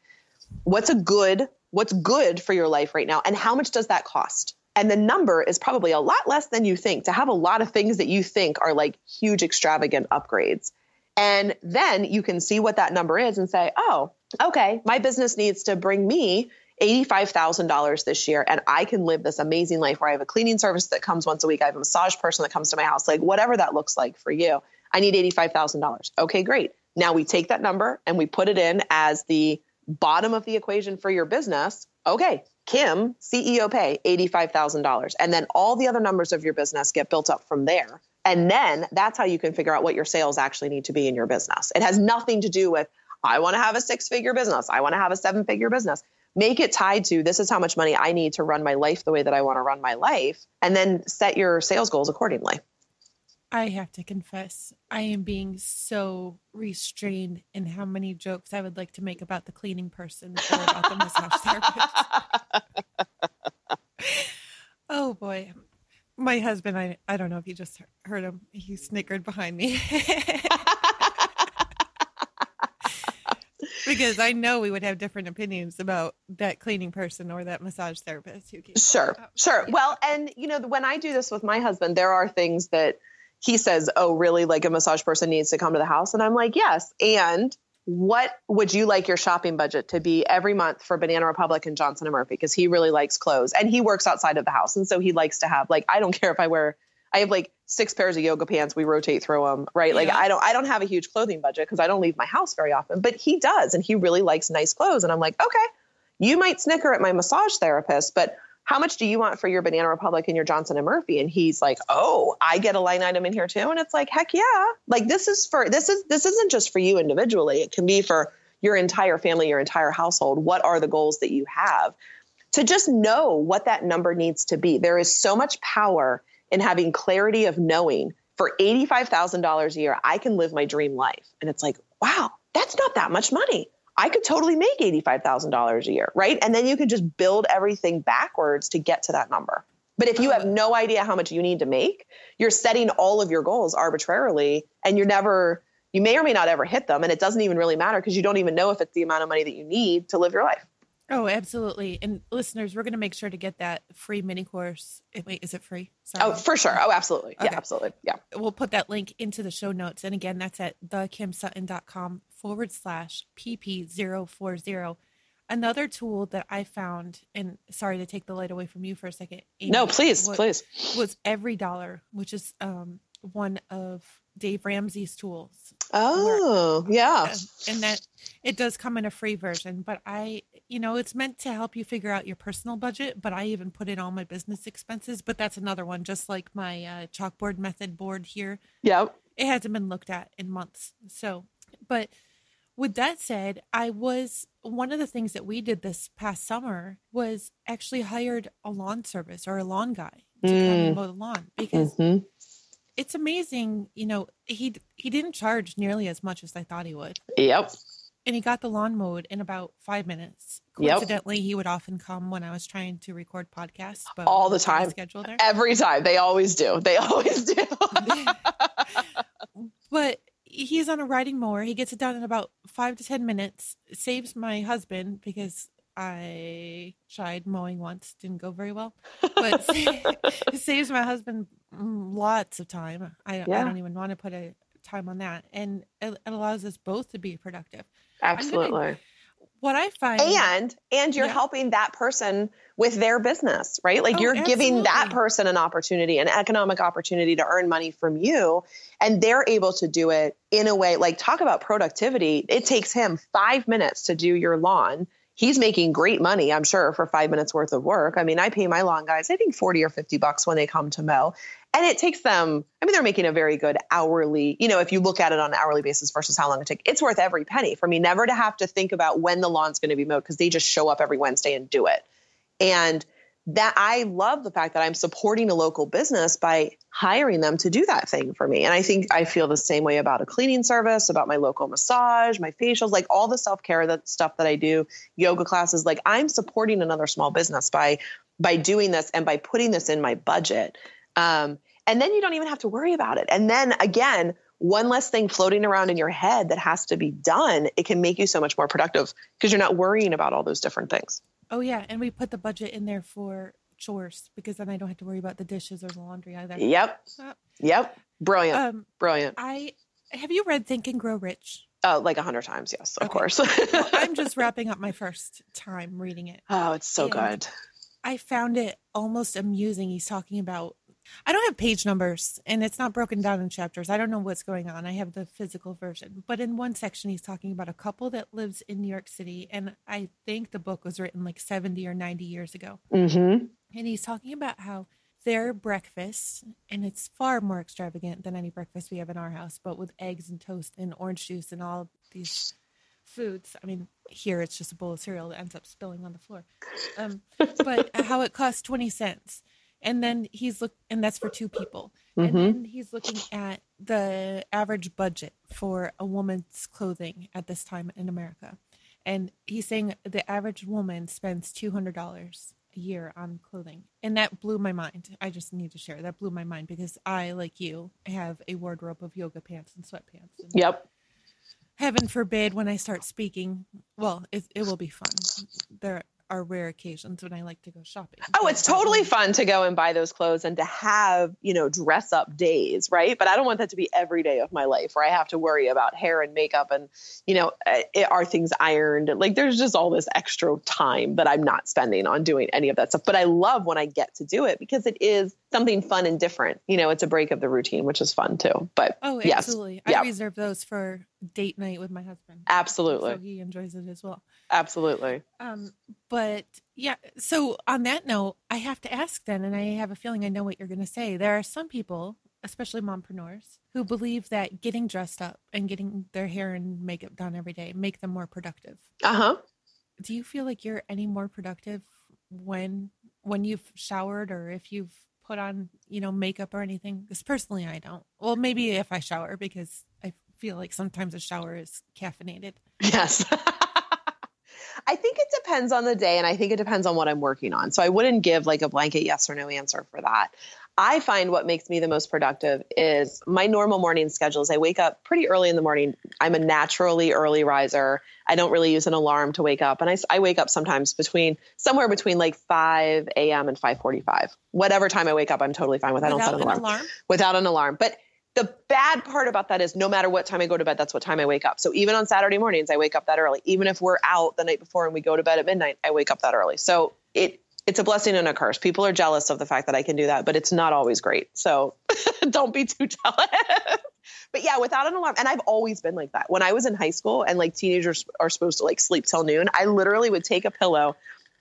what's a good what's good for your life right now and how much does that cost and the number is probably a lot less than you think to have a lot of things that you think are like huge extravagant upgrades and then you can see what that number is and say oh okay my business needs to bring me $85,000 this year and I can live this amazing life where I have a cleaning service that comes once a week. I have a massage person that comes to my house, like whatever that looks like for you. I need $85,000. Okay, great. Now we take that number and we put it in as the bottom of the equation for your business. Okay, Kim, CEO pay $85,000. And then all the other numbers of your business get built up from there. And then that's how you can figure out what your sales actually need to be in your business. It has nothing to do with, I want to have a six figure business. I want to have a seven figure business make it tied to this is how much money I need to run my life the way that I want to run my life, and then set your sales goals accordingly. I have to confess, I am being so restrained in how many jokes I would like to make about the cleaning person or about the massage therapist. oh boy. My husband, I, I don't know if you just heard him. He snickered behind me. because I know we would have different opinions about that cleaning person or that massage therapist who came. Sure, sure. Yeah. Well, and you know, when I do this with my husband, there are things that he says, "Oh, really? Like a massage person needs to come to the house," and I'm like, "Yes." And what would you like your shopping budget to be every month for Banana Republic and Johnston and Murphy? Because he really likes clothes and he works outside of the house, and so he likes to have like I don't care if I wear I have like six pairs of yoga pants. We rotate through them, right? Like I don't I don't have a huge clothing budget because I don't leave my house very often, but he does and he really likes nice clothes and I'm like, "Okay, you might snicker at my massage therapist, but how much do you want for your Banana Republic and your Johnson and Murphy?" And he's like, "Oh, I get a line item in here too." And it's like, "Heck yeah. Like this is for this is this isn't just for you individually. It can be for your entire family, your entire household. What are the goals that you have?" To just know what that number needs to be. There is so much power in having clarity of knowing for $85,000 a year, I can live my dream life. And it's like, wow, that's not that much money. I could totally make $85,000 a year, right? And then you could just build everything backwards to get to that number. But if you have no idea how much you need to make, you're setting all of your goals arbitrarily and you're never, you may or may not ever hit them. And it doesn't even really matter because you don't even know if it's the amount of money that you need to live your life. Oh, absolutely. And listeners, we're going to make sure to get that free mini course. Wait, is it free? Sorry. Oh, for sure. Oh, absolutely. Okay. Yeah, absolutely. Yeah. We'll put that link into the show notes. And again, that's at thekimsutton.com forward slash PP040. Another tool that I found, and sorry to take the light away from you for a second. Amy, no, please, was, please. Was EveryDollar, which is um, one of Dave Ramsey's tools. Oh, where, yeah. And that it does come in a free version, but I, you know, it's meant to help you figure out your personal budget, but I even put in all my business expenses, but that's another one just like my uh, chalkboard method board here. Yeah. It hasn't been looked at in months. So, but with that said, I was one of the things that we did this past summer was actually hired a lawn service or a lawn guy to mm. come and mow the lawn because mm-hmm it's amazing. You know, he he didn't charge nearly as much as I thought he would. Yep. And he got the lawn mowed in about five minutes. Coincidentally, yep. he would often come when I was trying to record podcasts. But all the time, schedule there. Every time, they always do. They always do. but he's on a riding mower. He gets it done in about five to ten minutes. Saves my husband because I tried mowing once, didn't go very well, but it saves my husband lots of time. I, yeah. I don't even want to put a time on that, and it, it allows us both to be productive. Absolutely. Gonna, what I find, and and you're yeah. helping that person with their business, right? Like oh, you're absolutely. giving that person an opportunity, an economic opportunity to earn money from you, and they're able to do it in a way. Like talk about productivity. It takes him five minutes to do your lawn he's making great money, I'm sure, for five minutes worth of work. I mean, I pay my lawn guys, I think 40 or 50 bucks when they come to mow. And it takes them, I mean, they're making a very good hourly, you know, if you look at it on an hourly basis versus how long it takes, it's worth every penny for me never to have to think about when the lawn's going to be mowed because they just show up every Wednesday and do it. And that I love the fact that I'm supporting a local business by hiring them to do that thing for me. And I think I feel the same way about a cleaning service, about my local massage, my facials, like all the self care that stuff that I do, yoga classes. Like I'm supporting another small business by by doing this and by putting this in my budget. Um, and then you don't even have to worry about it. And then again, one less thing floating around in your head that has to be done, it can make you so much more productive because you're not worrying about all those different things. Oh yeah, and we put the budget in there for chores because then I don't have to worry about the dishes or the laundry either. Yep. Uh, yep. Brilliant. Um, Brilliant. I have you read Think and Grow Rich? Oh, like a hundred times, yes, of okay. course. well, I'm just wrapping up my first time reading it. Oh, it's so and good. I found it almost amusing. He's talking about I don't have page numbers and it's not broken down in chapters. I don't know what's going on. I have the physical version. But in one section, he's talking about a couple that lives in New York City. And I think the book was written like 70 or 90 years ago. Mm-hmm. And he's talking about how their breakfast, and it's far more extravagant than any breakfast we have in our house, but with eggs and toast and orange juice and all these foods. I mean, here it's just a bowl of cereal that ends up spilling on the floor. Um, but how it costs 20 cents and then he's look and that's for two people. Mm-hmm. and then he's looking at the average budget for a woman's clothing at this time in america. And he's saying the average woman spends $200 a year on clothing. And that blew my mind. I just need to share. That blew my mind because i like you have a wardrobe of yoga pants and sweatpants. And yep. Heaven forbid when i start speaking well it, it will be fun. There are rare occasions when I like to go shopping. Oh, it's totally fun to go and buy those clothes and to have, you know, dress up days, right? But I don't want that to be every day of my life where I have to worry about hair and makeup and, you know, eh, are things ironed? Like there's just all this extra time that I'm not spending on doing any of that stuff. But I love when I get to do it because it is something fun and different. You know, it's a break of the routine, which is fun too. But oh, absolutely. Yes. I reserve those for date night with my husband. Absolutely. So he enjoys it as well. Absolutely. Um, but yeah, so on that note, I have to ask then, and I have a feeling I know what you're going to say. There are some people, especially mompreneurs, who believe that getting dressed up and getting their hair and makeup done every day make them more productive. Uh huh. Do you feel like you're any more productive when when you've showered or if you've put on, you know, makeup or anything? Because personally, I don't. Well, maybe if I shower because I feel like sometimes a shower is caffeinated. Yes. I think it depends on the day and I think it depends on what I'm working on. So I wouldn't give like a blanket yes or no answer for that. I find what makes me the most productive is my normal morning schedules. I wake up pretty early in the morning. I'm a naturally early riser. I don't really use an alarm to wake up. And I, I wake up sometimes between somewhere between like 5 a.m. and 545. Whatever time I wake up, I'm totally fine with. I don't set an, an alarm. alarm. Without an alarm. But the bad part about that is no matter what time I go to bed, that's what time I wake up. So even on Saturday mornings, I wake up that early. Even if we're out the night before and we go to bed at midnight, I wake up that early. So it it's a blessing and a curse. People are jealous of the fact that I can do that, but it's not always great. So don't be too jealous. but yeah, without an alarm, and I've always been like that. When I was in high school and like teenagers are supposed to like sleep till noon, I literally would take a pillow.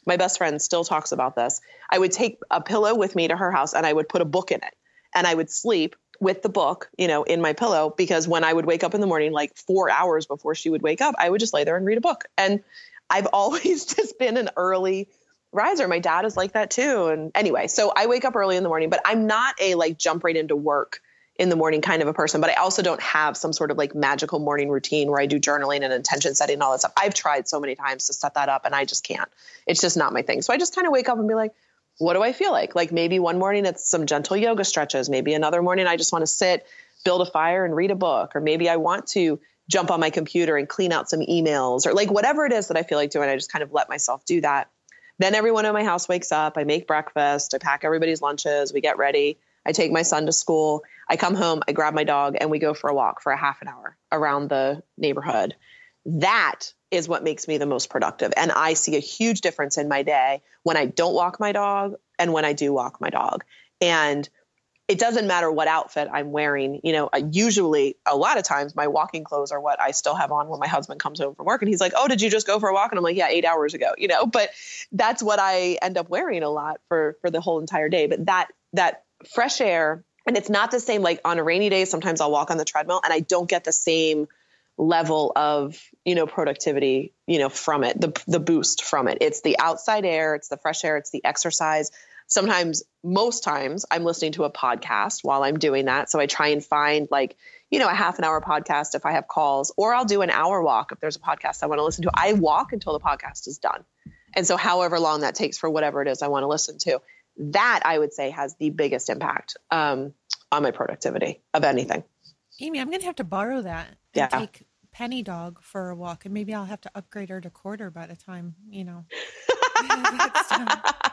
My best friend still talks about this. I would take a pillow with me to her house and I would put a book in it and I would sleep with the book, you know, in my pillow because when I would wake up in the morning, like four hours before she would wake up, I would just lay there and read a book. And I've always just been an early riser. My dad is like that too. And anyway, so I wake up early in the morning, but I'm not a like jump right into work in the morning kind of a person, but I also don't have some sort of like magical morning routine where I do journaling and intention setting and all that stuff. I've tried so many times to set that up and I just can't. It's just not my thing. So I just kind of wake up and be like, what do I feel like? Like maybe one morning it's some gentle yoga stretches. Maybe another morning I just want to sit, build a fire and read a book. Or maybe I want to jump on my computer and clean out some emails or like whatever it is that I feel like doing. I just kind of let myself do that. Then everyone in my house wakes up. I make breakfast. I pack everybody's lunches. We get ready. I take my son to school. I come home. I grab my dog and we go for a walk for a half an hour around the neighborhood. That is what makes me the most productive. And I see a huge difference in my day when I don't walk my dog and when I do walk my dog. And it doesn't matter what outfit I'm wearing. You know, uh, usually a lot of times my walking clothes are what I still have on when my husband comes home from work and he's like, "Oh, did you just go for a walk?" And I'm like, "Yeah, 8 hours ago." You know, but that's what I end up wearing a lot for for the whole entire day. But that that fresh air and it's not the same like on a rainy day sometimes I'll walk on the treadmill and I don't get the same level of you know productivity you know from it the the boost from it it's the outside air it's the fresh air it's the exercise sometimes most times i'm listening to a podcast while i'm doing that so i try and find like you know a half an hour podcast if i have calls or i'll do an hour walk if there's a podcast i want to listen to i walk until the podcast is done And so, however long that takes for whatever it is I want to listen to, that I would say has the biggest impact um, on my productivity of anything. Amy, I'm going to have to borrow that and Yeah. take Penny Dog for a walk, and maybe I'll have to upgrade her to quarter by the time you know.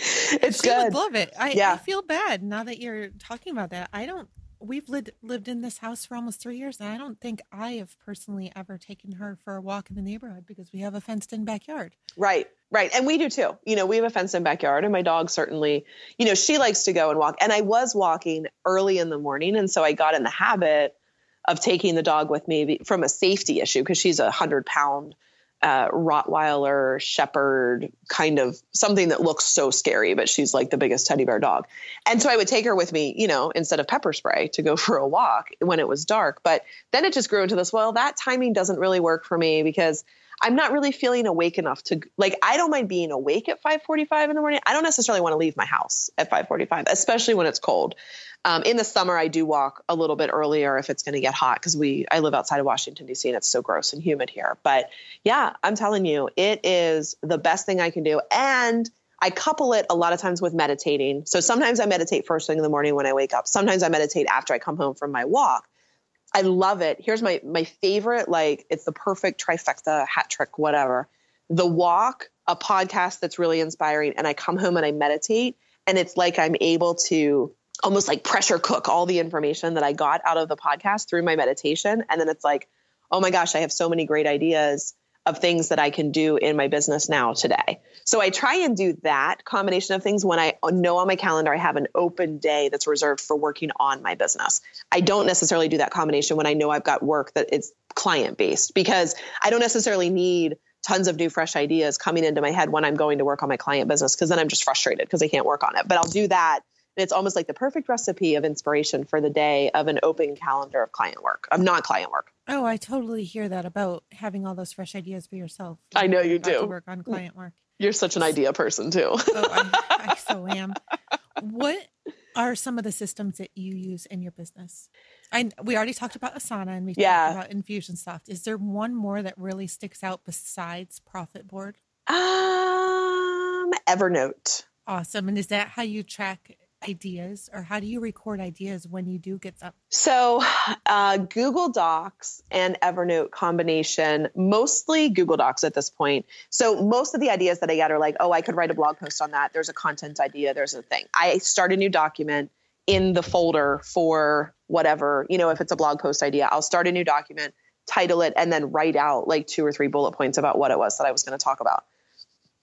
it's she would love it. I, Yeah. I feel bad now that you're talking about that. I don't. We've lived lived in this house for almost three years, and I don't think I have personally ever taken her for a walk in the neighborhood because we have a fenced in backyard. Right, right. And we do too. You know, we have a fenced in backyard, and my dog certainly, you know, she likes to go and walk. And I was walking early in the morning. And so I got in the habit of taking the dog with me from a safety issue because she's a hundred pound uh, Rottweiler Shepherd kind of something that looks so scary, but she's like the biggest teddy bear dog. And so I would take her with me, you know, instead of pepper spray to go for a walk when it was dark. But then it just grew into this, well, that timing doesn't really work for me because I'm not really feeling awake enough to like I don't mind being awake at 5:45 in the morning. I don't necessarily want to leave my house at 5:45, especially when it's cold. Um, in the summer, I do walk a little bit earlier if it's going to get hot because we I live outside of Washington D.C. and it's so gross and humid here. But yeah, I'm telling you, it is the best thing I can do, and I couple it a lot of times with meditating. So sometimes I meditate first thing in the morning when I wake up. Sometimes I meditate after I come home from my walk. I love it. Here's my my favorite like it's the perfect trifecta hat trick whatever. The walk, a podcast that's really inspiring and I come home and I meditate and it's like I'm able to almost like pressure cook all the information that I got out of the podcast through my meditation and then it's like oh my gosh, I have so many great ideas of things that I can do in my business now today. So I try and do that combination of things when I know on my calendar I have an open day that's reserved for working on my business. I don't necessarily do that combination when I know I've got work that is client based because I don't necessarily need tons of new fresh ideas coming into my head when I'm going to work on my client business because then I'm just frustrated because I can't work on it. But I'll do that and it's almost like the perfect recipe of inspiration for the day of an open calendar of client work, of non client work. Oh, I totally hear that about having all those fresh ideas for yourself. I know you do. work on client work. You're such an idea person too. Oh, I, I so am. What are some of the systems that you use in your business? And we already talked about Asana and we Yeah. talked about Infusionsoft. Is there one more that really sticks out besides Profit Board? Um, Evernote. Awesome. And is that how you track ideas or how do you record ideas when you do get up? So, uh, Google Docs and Evernote combination, mostly Google Docs at this point. So, most of the ideas that I get are like, oh, I could write a blog post on that. There's a content idea, there's a thing. I start a new document in the folder for whatever, you know, if it's a blog post idea, I'll start a new document, title it, and then write out like two or three bullet points about what it was that I was going to talk about.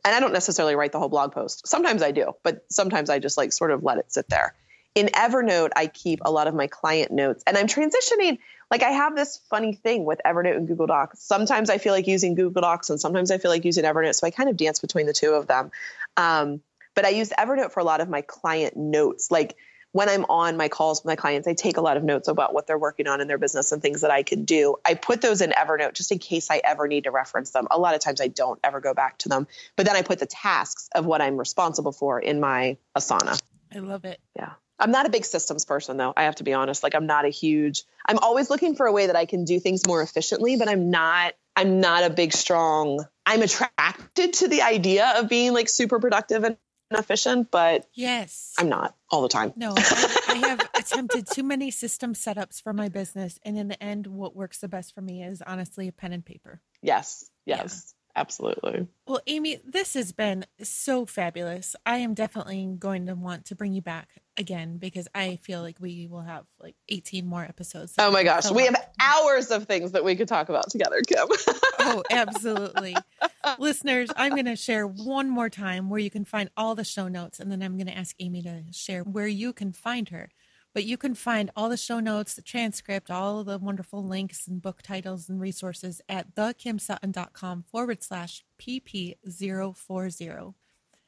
And I don't necessarily write the whole blog post. Sometimes I do, but sometimes I just like sort of let it sit there in Evernote, I keep a lot of my client notes and I'm transitioning. Like I have this funny thing with Evernote and Google Docs. Sometimes I feel like using Google Docs and sometimes I feel like using Evernote. So I kind of dance between the two of them. Um, but I use Evernote for a lot of my client notes. Like when I'm on my calls with my clients, I take a lot of notes about what they're working on in their business and things that I can do. I put those in Evernote just in case I ever need to reference them. A lot of times I don't ever go back to them. But then I put the tasks of what I'm responsible for in my Asana. I love it. Yeah. I'm not a big systems person though. I have to be honest. Like I'm not a huge I'm always looking for a way that I can do things more efficiently, but I'm not I'm not a big strong I'm attracted to the idea of being like super productive and efficient, but Yes. I'm not all the time. No, I, I have attempted too many system setups for my business. And in the end, what works the best for me is honestly a pen and paper. Yes. Yes. Absolutely. Well, Amy, this has been so fabulous. I am definitely going to want to bring you back again because I feel like we will have like 18 more episodes. Oh my gosh. We have hours of things that we could talk about together, Kim. Oh, absolutely. Listeners, I'm going to share one more time where you can find all the show notes, and then I'm going to ask Amy to share where you can find her. But you can find all the show notes, the transcript, all the wonderful links and book titles and resources at thekimsutton.com forward slash pp040.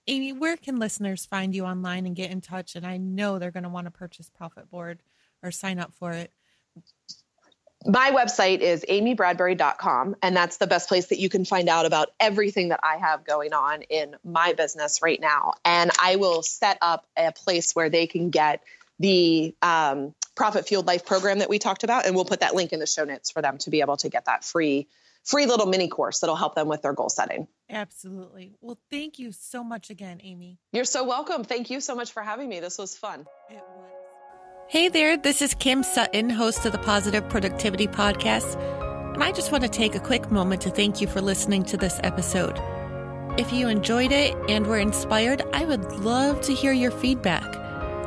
Amy, where can listeners find you online and get in touch? And I know they're going to want to purchase Profit Board or sign up for it. My website is amybradbury.com and that's the best place that you can find out about everything that i have going on in my business right now and i will set up a place where they can get the um, profit fueled life program that we talked about and we'll put that link in the show notes for them to be able to get that free free little mini course that'll help them with their goal setting. Absolutely. Well, thank you so much again, Amy. You're so welcome. Thank you so much for having me. This was fun. It was. Hey there, this is Kim Sutton, host of the Positive Productivity Podcast. And I just want to take a quick moment to thank you for listening to this episode. If you enjoyed it and were inspired, I would love to hear your feedback.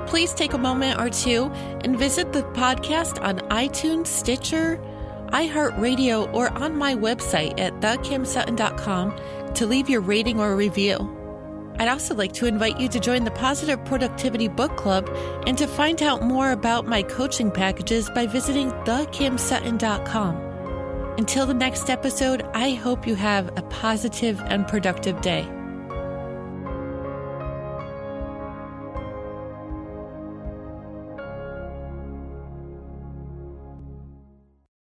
Please take a moment or two and visit the podcast on iTunes, Stitcher, iHeartRadio, or on my website at thekimsutton.com to leave your rating or review. I'd also like to invite you to join the Positive Productivity Book Club and to find out more about my coaching packages by visiting thekimsutton.com. Until the next episode, I hope you have a positive and productive day.